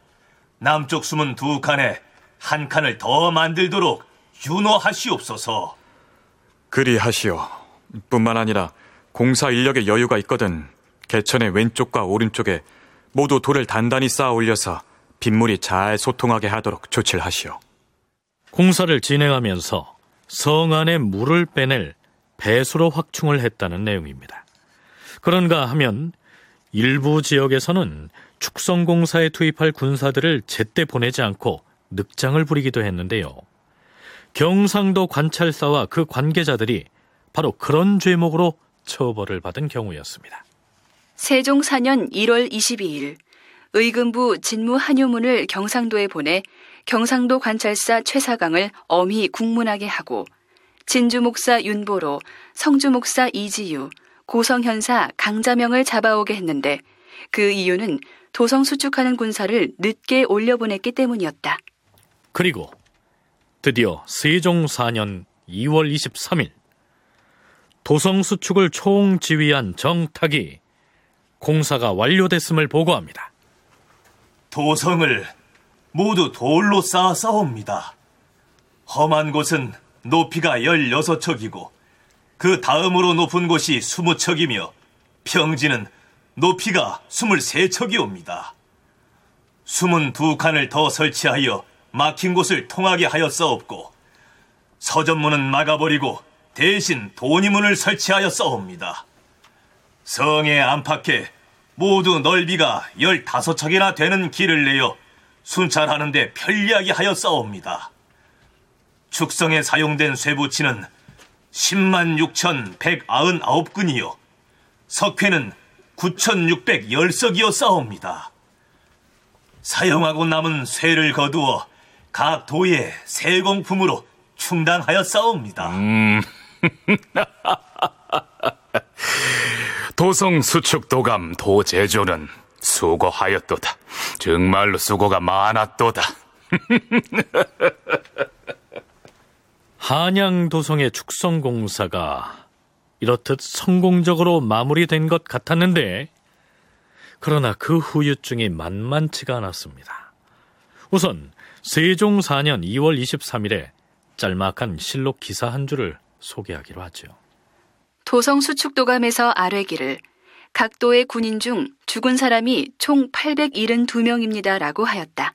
남쪽 수문 두 칸에 한 칸을 더 만들도록 윤호하시옵소서. 그리하시오. 뿐만 아니라 공사 인력의 여유가 있거든 개천의 왼쪽과 오른쪽에 모두 돌을 단단히 쌓아 올려서 빗물이 잘 소통하게 하도록 조치를 하시오. 공사를 진행하면서 성 안에 물을 빼낼 배수로 확충을 했다는 내용입니다. 그런가 하면 일부 지역에서는 축성공사에 투입할 군사들을 제때 보내지 않고 늑장을 부리기도 했는데요. 경상도 관찰사와 그 관계자들이 바로 그런 죄목으로 처벌을 받은 경우였습니다. 세종 4년 1월 22일 의금부 진무 한효문을 경상도에 보내 경상도 관찰사 최사강을 엄히 국문하게 하고 진주 목사 윤보로, 성주 목사 이지유, 고성현사 강자명을 잡아오게 했는데 그 이유는 도성 수축하는 군사를 늦게 올려보냈기 때문이었다. 그리고 드디어 세종 4년 2월 23일 도성 수축을 총지휘한 정탁이 공사가 완료됐음을 보고합니다. 도성을 모두 돌로 쌓아 싸웁니다. 험한 곳은 높이가 16척이고 그 다음으로 높은 곳이 20척이며 평지는 높이가 23척이옵니다. 숨은 두 칸을 더 설치하여 막힌 곳을 통하게 싸웠고 서전문은 막아버리고 대신 도니문을 설치하여 싸웁니다. 성의 안팎에 모두 넓이가 15척이나 되는 길을 내어 순찰하는데 편리하게 하여 싸웁니다. 축성에 사용된 쇠붙이는 10만 6,199근이요. 석회는 9,610석이어 싸웁니다. 사용하고 남은 쇠를 거두어 각 도의 세공품으로 충당하여 싸웁니다. 음. 도성 수축 도감 도제조는 수고하였도다. 정말로 수고가 많았도다. 한양 도성의 축성 공사가 이렇듯 성공적으로 마무리된 것 같았는데 그러나 그 후유증이 만만치가 않았습니다. 우선 세종 4년 2월 23일에 짤막한 실록 기사 한 줄을 소개하기로 하죠. 도성 수축도감에서 아뢰기를 각도의 군인 중 죽은 사람이 총 872명입니다. 라고 하였다.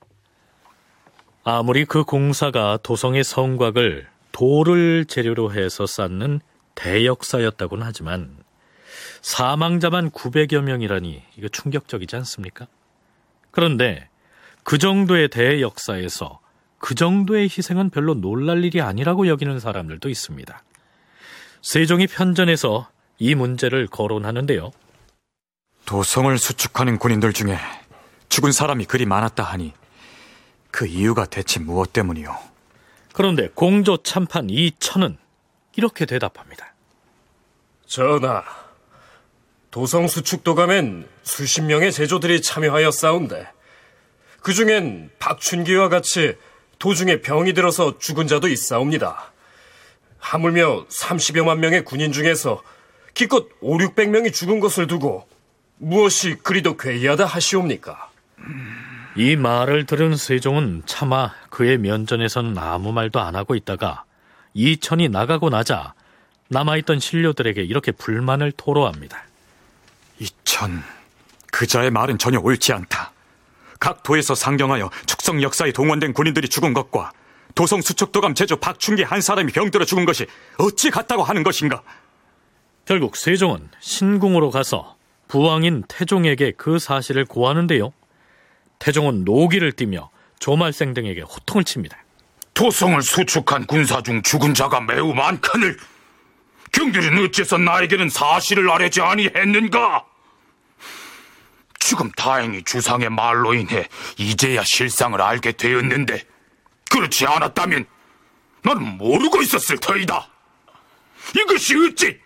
아무리 그 공사가 도성의 성곽을 돌을 재료로 해서 쌓는 대역사였다고는 하지만 사망자만 900여 명이라니 이거 충격적이지 않습니까? 그런데 그 정도의 대역사에서 그 정도의 희생은 별로 놀랄 일이 아니라고 여기는 사람들도 있습니다. 세종이 편전에서 이 문제를 거론하는데요. 도성을 수축하는 군인들 중에 죽은 사람이 그리 많았다 하니 그 이유가 대체 무엇 때문이요? 그런데 공조 참판 이천은 이렇게 대답합니다. 전하, 도성 수축도감엔 수십 명의 제조들이 참여하여 싸운데 그 중엔 박춘기와 같이 도중에 병이 들어서 죽은 자도 있사옵니다. 하물며 30여만 명의 군인 중에서 기껏 5, 600명이 죽은 것을 두고 무엇이 그리도 괴이하다 하시옵니까? 이 말을 들은 세종은 차마 그의 면전에서는 아무 말도 안 하고 있다가 이천이 나가고 나자 남아있던 신료들에게 이렇게 불만을 토로합니다. 이천, 그자의 말은 전혀 옳지 않다. 각 도에서 상경하여 축성 역사에 동원된 군인들이 죽은 것과 도성 수척도감 제조 박춘기 한 사람이 병들어 죽은 것이 어찌 같다고 하는 것인가? 결국 세종은 신궁으로 가서 부왕인 태종에게 그 사실을 고하는데요. 태종은 노기를 띠며 조말생 등에게 호통을 칩니다. 도성을 수축한 군사 중 죽은 자가 매우 많거늘 경들은 어째서 나에게는 사실을 아뢰지 아니했는가? 지금 다행히 주상의 말로 인해 이제야 실상을 알게 되었는데 그렇지 않았다면 나는 모르고 있었을 터이다. 이것이 어찌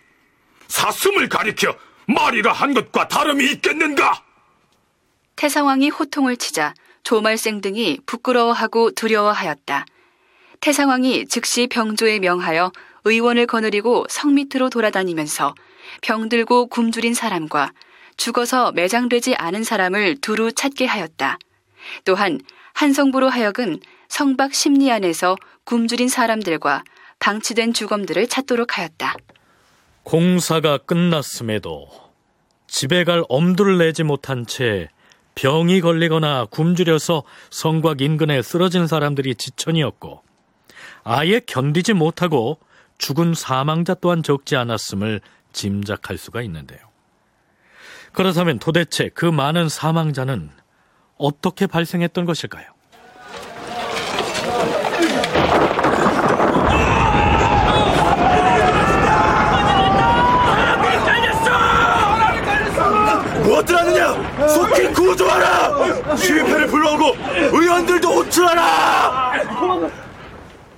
사슴을 가리켜 말이라 한 것과 다름이 있겠는가? 태상왕이 호통을 치자 조말생 등이 부끄러워하고 두려워하였다. 태상왕이 즉시 병조에 명하여 의원을 거느리고 성 밑으로 돌아다니면서 병들고 굶주린 사람과 죽어서 매장되지 않은 사람을 두루 찾게 하였다. 또한 한성부로 하여금 성박 심리 안에서 굶주린 사람들과 방치된 주검들을 찾도록 하였다. 공사가 끝났음에도 집에 갈 엄두를 내지 못한 채 병이 걸리거나 굶주려서 성곽 인근에 쓰러진 사람들이 지천이었고 아예 견디지 못하고 죽은 사망자 또한 적지 않았음을 짐작할 수가 있는데요. 그렇다면 도대체 그 많은 사망자는 어떻게 발생했던 것일까요? 속히 구조하라! 시위패를 불러오고 의원들도 호출하라!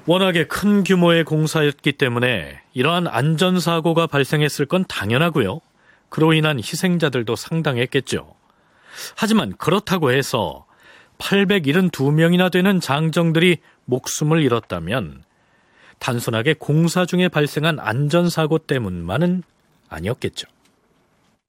워낙에 큰 규모의 공사였기 때문에 이러한 안전사고가 발생했을 건 당연하고요. 그로 인한 희생자들도 상당했겠죠. 하지만 그렇다고 해서 872명이나 되는 장정들이 목숨을 잃었다면 단순하게 공사 중에 발생한 안전사고 때문만은 아니었겠죠.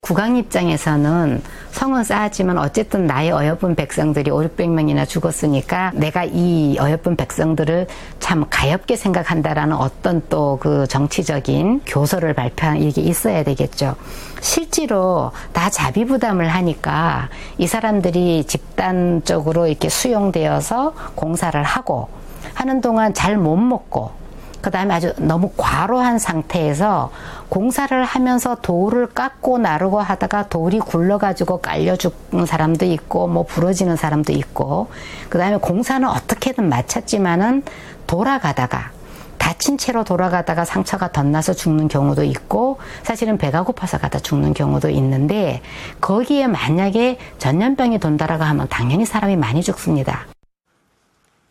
국왕 입장에서는 성은 쌓았지만 어쨌든 나의 어여쁜 백성들이 5, 600명이나 죽었으니까 내가 이 어여쁜 백성들을 참 가엽게 생각한다라는 어떤 또 그 정치적인 교서를 발표한 이게 있어야 되겠죠. 실제로 다 자비 부담을 하니까 이 사람들이 집단적으로 이렇게 수용되어서 공사를 하고 하는 동안 잘 못 먹고 그 다음에 아주 너무 과로한 상태에서 공사를 하면서 돌을 깎고 나르고 하다가 돌이 굴러가지고 깔려 죽는 사람도 있고 뭐 부러지는 사람도 있고 그 다음에 공사는 어떻게든 마쳤지만은 돌아가다가 다친 채로 돌아가다가 상처가 덧나서 죽는 경우도 있고 사실은 배가 고파서 가다 죽는 경우도 있는데 거기에 만약에 전염병이 돈다라고 하면 당연히 사람이 많이 죽습니다.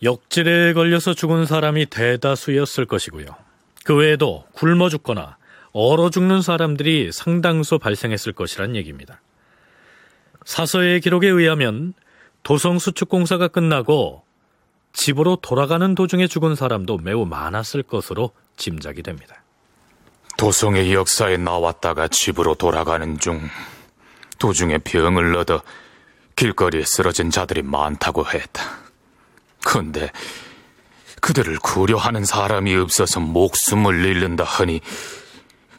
역질에 걸려서 죽은 사람이 대다수였을 것이고요. 그 외에도 굶어 죽거나 얼어 죽는 사람들이 상당수 발생했을 것이란 얘기입니다. 사서의 기록에 의하면 도성 수축 공사가 끝나고 집으로 돌아가는 도중에 죽은 사람도 매우 많았을 것으로 짐작이 됩니다. 도성의 역사에 나왔다가 집으로 돌아가는 중 도중에 병을 얻어 길거리에 쓰러진 자들이 많다고 했다. 근데 그들을 구려하는 사람이 없어서 목숨을 잃는다 하니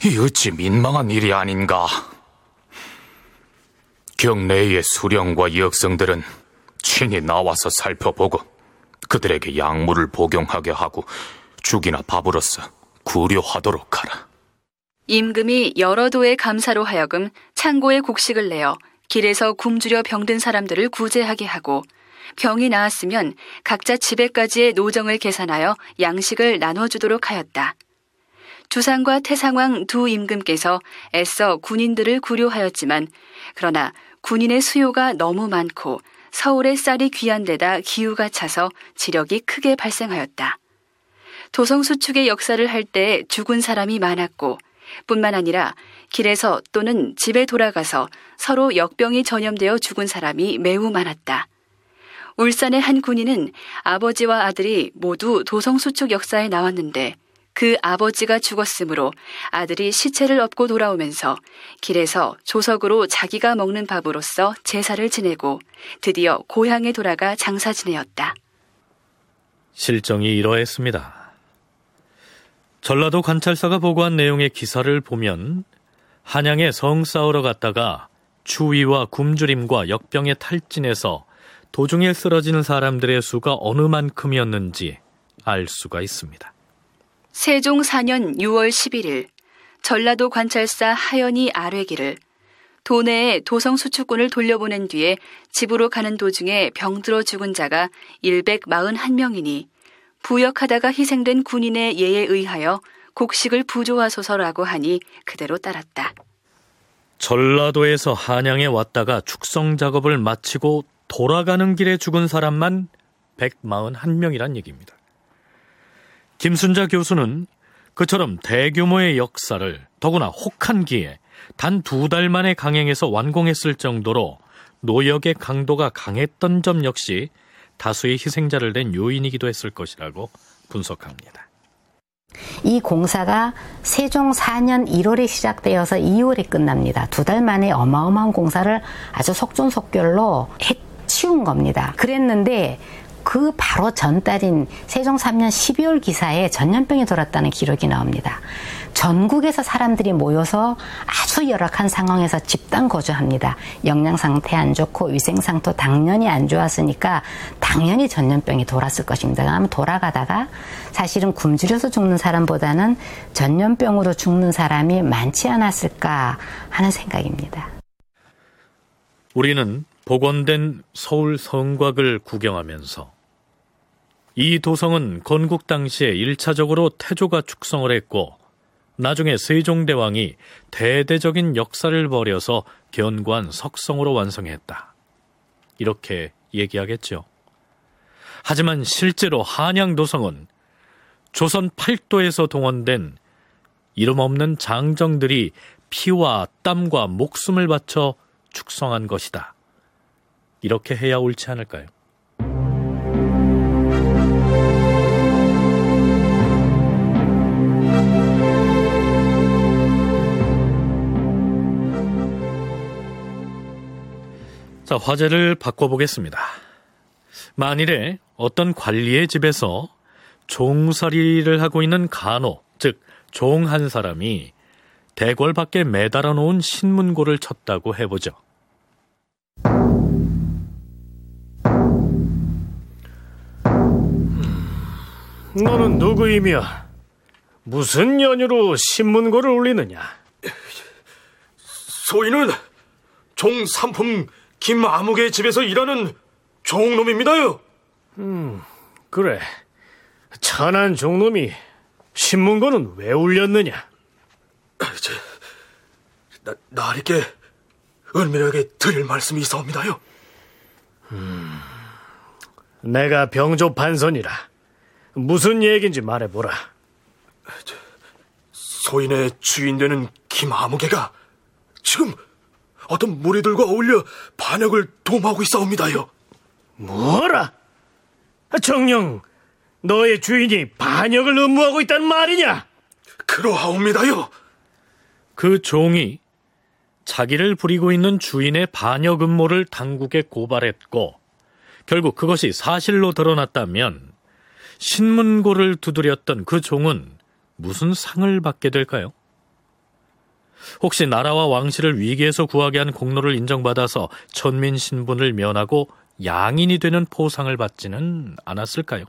이 어찌 민망한 일이 아닌가. 경내의 수령과 역성들은 친히 나와서 살펴보고 그들에게 약물을 복용하게 하고 죽이나 밥으로써 구려하도록 하라. 임금이 여러 도의 감사로 하여금 창고에 곡식을 내어 길에서 굶주려 병든 사람들을 구제하게 하고 병이 나았으면 각자 집에까지의 노정을 계산하여 양식을 나눠주도록 하였다. 주상과 태상왕 두 임금께서 애써 군인들을 구려하였지만 그러나 군인의 수요가 너무 많고 서울의 쌀이 귀한 데다 기후가 차서 지력이 크게 발생하였다. 도성수축의 역사를 할 때 죽은 사람이 많았고 뿐만 아니라 길에서 또는 집에 돌아가서 서로 역병이 전염되어 죽은 사람이 매우 많았다. 울산의 한 군인은 아버지와 아들이 모두 도성수축 역사에 나왔는데 그 아버지가 죽었으므로 아들이 시체를 업고 돌아오면서 길에서 조석으로 자기가 먹는 밥으로서 제사를 지내고 드디어 고향에 돌아가 장사 지내었다. 실정이 이러했습니다. 전라도 관찰사가 보고한 내용의 기사를 보면 한양에 성 싸우러 갔다가 추위와 굶주림과 역병에 탈진해서 도중에 쓰러지는 사람들의 수가 어느 만큼이었는지 알 수가 있습니다. 세종 4년 6월 11일 전라도 관찰사 하연이 아뢰기를 도내에 도성 수축군을 돌려보낸 뒤에 집으로 가는 도중에 병들어 죽은 자가 141명이니 부역하다가 희생된 군인의 예에 의하여 곡식을 부조하소서라고 하니 그대로 따랐다. 전라도에서 한양에 왔다가 축성 작업을 마치고 돌아가는 길에 죽은 사람만 141명이란 얘기입니다. 김순자 교수는 그처럼 대규모의 역사를 더구나 혹한기에 단 두 달 만에 강행해서 완공했을 정도로 노역의 강도가 강했던 점 역시 다수의 희생자를 낸 요인이기도 했을 것이라고 분석합니다. 이 공사가 세종 4년 1월에 시작되어서 2월에 끝납니다. 두 달 만에 어마어마한 공사를 아주 속전속결로 해 치운 겁니다. 그랬는데 그 바로 전달인 세종 3년 12월 기사에 전염병이 돌았다는 기록이 나옵니다. 전국에서 사람들이 모여서 아주 열악한 상황에서 집단 거주합니다. 영양 상태 안 좋고 위생 상태 당연히 안 좋았으니까 당연히 전염병이 돌았을 것입니다. 그러면 돌아가다가 사실은 굶주려서 죽는 사람보다는 전염병으로 죽는 사람이 많지 않았을까 하는 생각입니다. 우리는 복원된 서울 성곽을 구경하면서 이 도성은 건국 당시에 1차적으로 태조가 축성을 했고 나중에 세종대왕이 대대적인 역사를 벌여서 견고한 석성으로 완성했다. 이렇게 얘기하겠죠. 하지만 실제로 한양도성은 조선 8도에서 동원된 이름 없는 장정들이 피와 땀과 목숨을 바쳐 축성한 것이다. 이렇게 해야 옳지 않을까요? 자, 화제를 바꿔보겠습니다. 만일에 어떤 관리의 집에서 종살이를 하고 있는 간호, 즉, 종 한 사람이 대궐 밖에 매달아 놓은 신문고를 쳤다고 해보죠. 너는 누구이며 무슨 연유로 신문고를 올리느냐? 소인은 종삼품 김아무개 집에서 일하는 종놈입니다요. 음, 그래. 천한 종놈이 신문고는 왜 울렸느냐? 제, 나, 나리께 은밀하게 드릴 말씀이 있사옵니다요. 음, 내가 병조 판선이라 무슨 얘기인지 말해보라. 소인의 주인 되는 김아무개가 지금 어떤 무리들과 어울려 반역을 도모하고 있사옵니다요. 뭐라? 정녕 너의 주인이 반역을 음모하고 있단 말이냐? 그러하옵니다요. 그 종이 자기를 부리고 있는 주인의 반역 음모를 당국에 고발했고 결국 그것이 사실로 드러났다면 신문고를 두드렸던 그 종은 무슨 상을 받게 될까요? 혹시 나라와 왕실을 위기에서 구하게 한 공로를 인정받아서 천민 신분을 면하고 양인이 되는 포상을 받지는 않았을까요?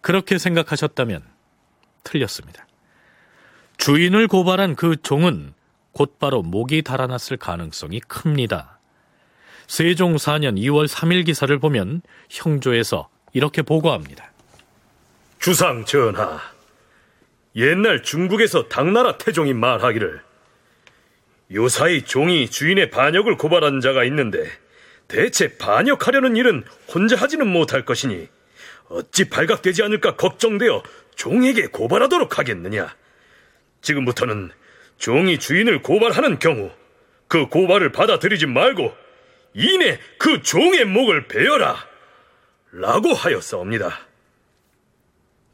그렇게 생각하셨다면 틀렸습니다. 주인을 고발한 그 종은 곧바로 목이 달아났을 가능성이 큽니다. 세종 4년 2월 3일 기사를 보면 형조에서 이렇게 보고합니다. 주상 전하, 옛날 중국에서 당나라 태종이 말하기를 요사이 종이 주인의 반역을 고발한 자가 있는데 대체 반역하려는 일은 혼자 하지는 못할 것이니 어찌 발각되지 않을까 걱정되어 종에게 고발하도록 하겠느냐. 지금부터는 종이 주인을 고발하는 경우 그 고발을 받아들이지 말고 이내 그 종의 목을 베어라 라고 하였사옵니다.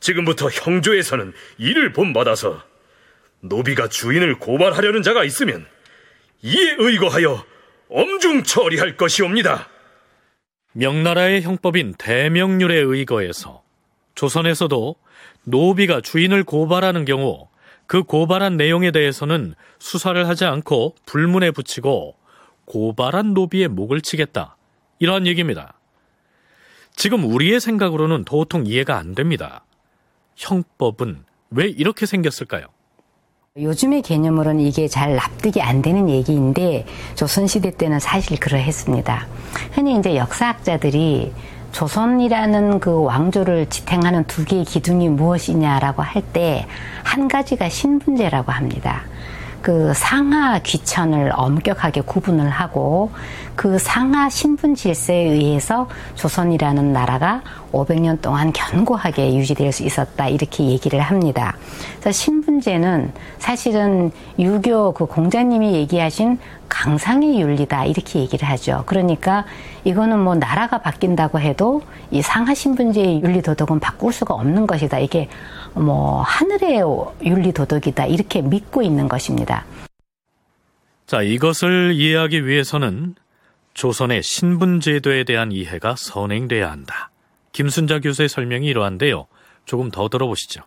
지금부터 형조에서는 이를 본받아서 노비가 주인을 고발하려는 자가 있으면 이에 의거하여 엄중 처리할 것이옵니다. 명나라의 형법인 대명률에 의거해서 조선에서도 노비가 주인을 고발하는 경우 그 고발한 내용에 대해서는 수사를 하지 않고 불문에 붙이고 고발한 노비의 목을 치겠다. 이러한 얘기입니다. 지금 우리의 생각으로는 도통 이해가 안 됩니다. 형법은 왜 이렇게 생겼을까요? 요즘의 개념으로는 이게 잘 납득이 안 되는 얘기인데 조선시대 때는 사실 그러했습니다. 흔히 이제 역사학자들이 조선이라는 그 왕조를 지탱하는 두 개의 기둥이 무엇이냐라고 할 때 한 가지가 신분제라고 합니다. 그 상하 귀천을 엄격하게 구분을 하고 그 상하 신분 질서에 의해서 조선이라는 나라가 500년 동안 견고하게 유지될 수 있었다 이렇게 얘기를 합니다. 그래서 신분제는 사실은 유교 그 공자님이 얘기하신 강상의 윤리다 이렇게 얘기를 하죠. 그러니까 이거는 뭐 나라가 바뀐다고 해도 이 상하 신분제의 윤리 도덕은 바꿀 수가 없는 것이다. 이게 뭐 하늘의 윤리 도덕이다 이렇게 믿고 있는 것입니다. 자, 이것을 이해하기 위해서는 조선의 신분제도에 대한 이해가 선행돼야 한다. 김순자 교수의 설명이 이러한데요. 조금 더 들어보시죠.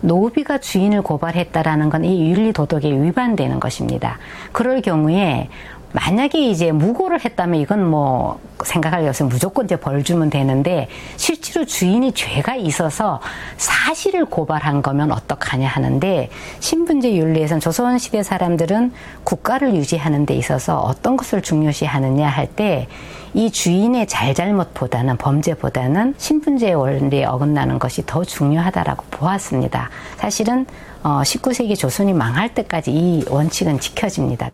노비가 주인을 고발했다라는 건 이 윤리 도덕에 위반되는 것입니다. 그럴 경우에 만약에 이제 무고를 했다면 이건 뭐 생각할 게 없으면 무조건 이제 벌 주면 되는데 실제로 주인이 죄가 있어서 사실을 고발한 거면 어떡하냐 하는데 신분제 윤리에선 조선시대 사람들은 국가를 유지하는 데 있어서 어떤 것을 중요시 하느냐 할 때 이 주인의 잘잘못보다는 범죄보다는 신분제 원리에 어긋나는 것이 더 중요하다라고 보았습니다. 사실은 19세기 어, 조선이 망할 때까지 이 원칙은 지켜집니다.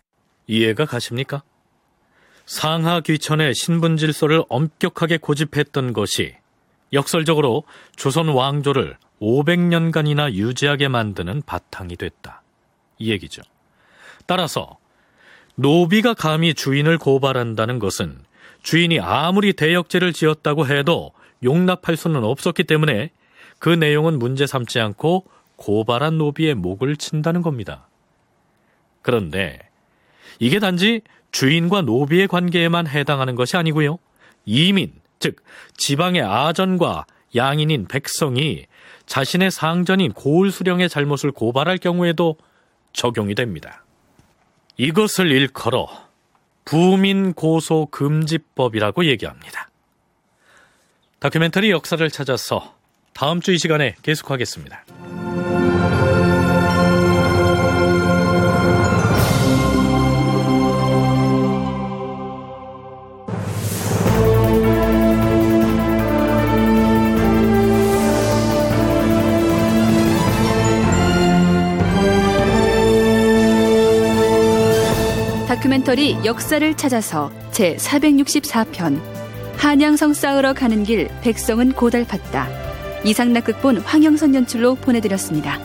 이해가 가십니까? 상하 귀천의 신분 질서를 엄격하게 고집했던 것이 역설적으로 조선 왕조를 500년간이나 유지하게 만드는 바탕이 됐다. 이 얘기죠. 따라서 노비가 감히 주인을 고발한다는 것은 주인이 아무리 대역죄를 지었다고 해도 용납할 수는 없었기 때문에 그 내용은 문제 삼지 않고 고발한 노비의 목을 친다는 겁니다. 그런데 이게 단지 주인과 노비의 관계에만 해당하는 것이 아니고요. 이민, 즉 지방의 아전과 양인인 백성이 자신의 상전인 고을 수령의 잘못을 고발할 경우에도 적용이 됩니다. 이것을 일컬어 부민 고소 금지법이라고 얘기합니다. 다큐멘터리 역사를 찾아서 다음 주 이 시간에 계속하겠습니다. 다큐멘터리 역사를 찾아서 제 464편 한양성 쌓으러 가는 길 백성은 고달팠다. 이상락 극본 황영선 연출로 보내드렸습니다.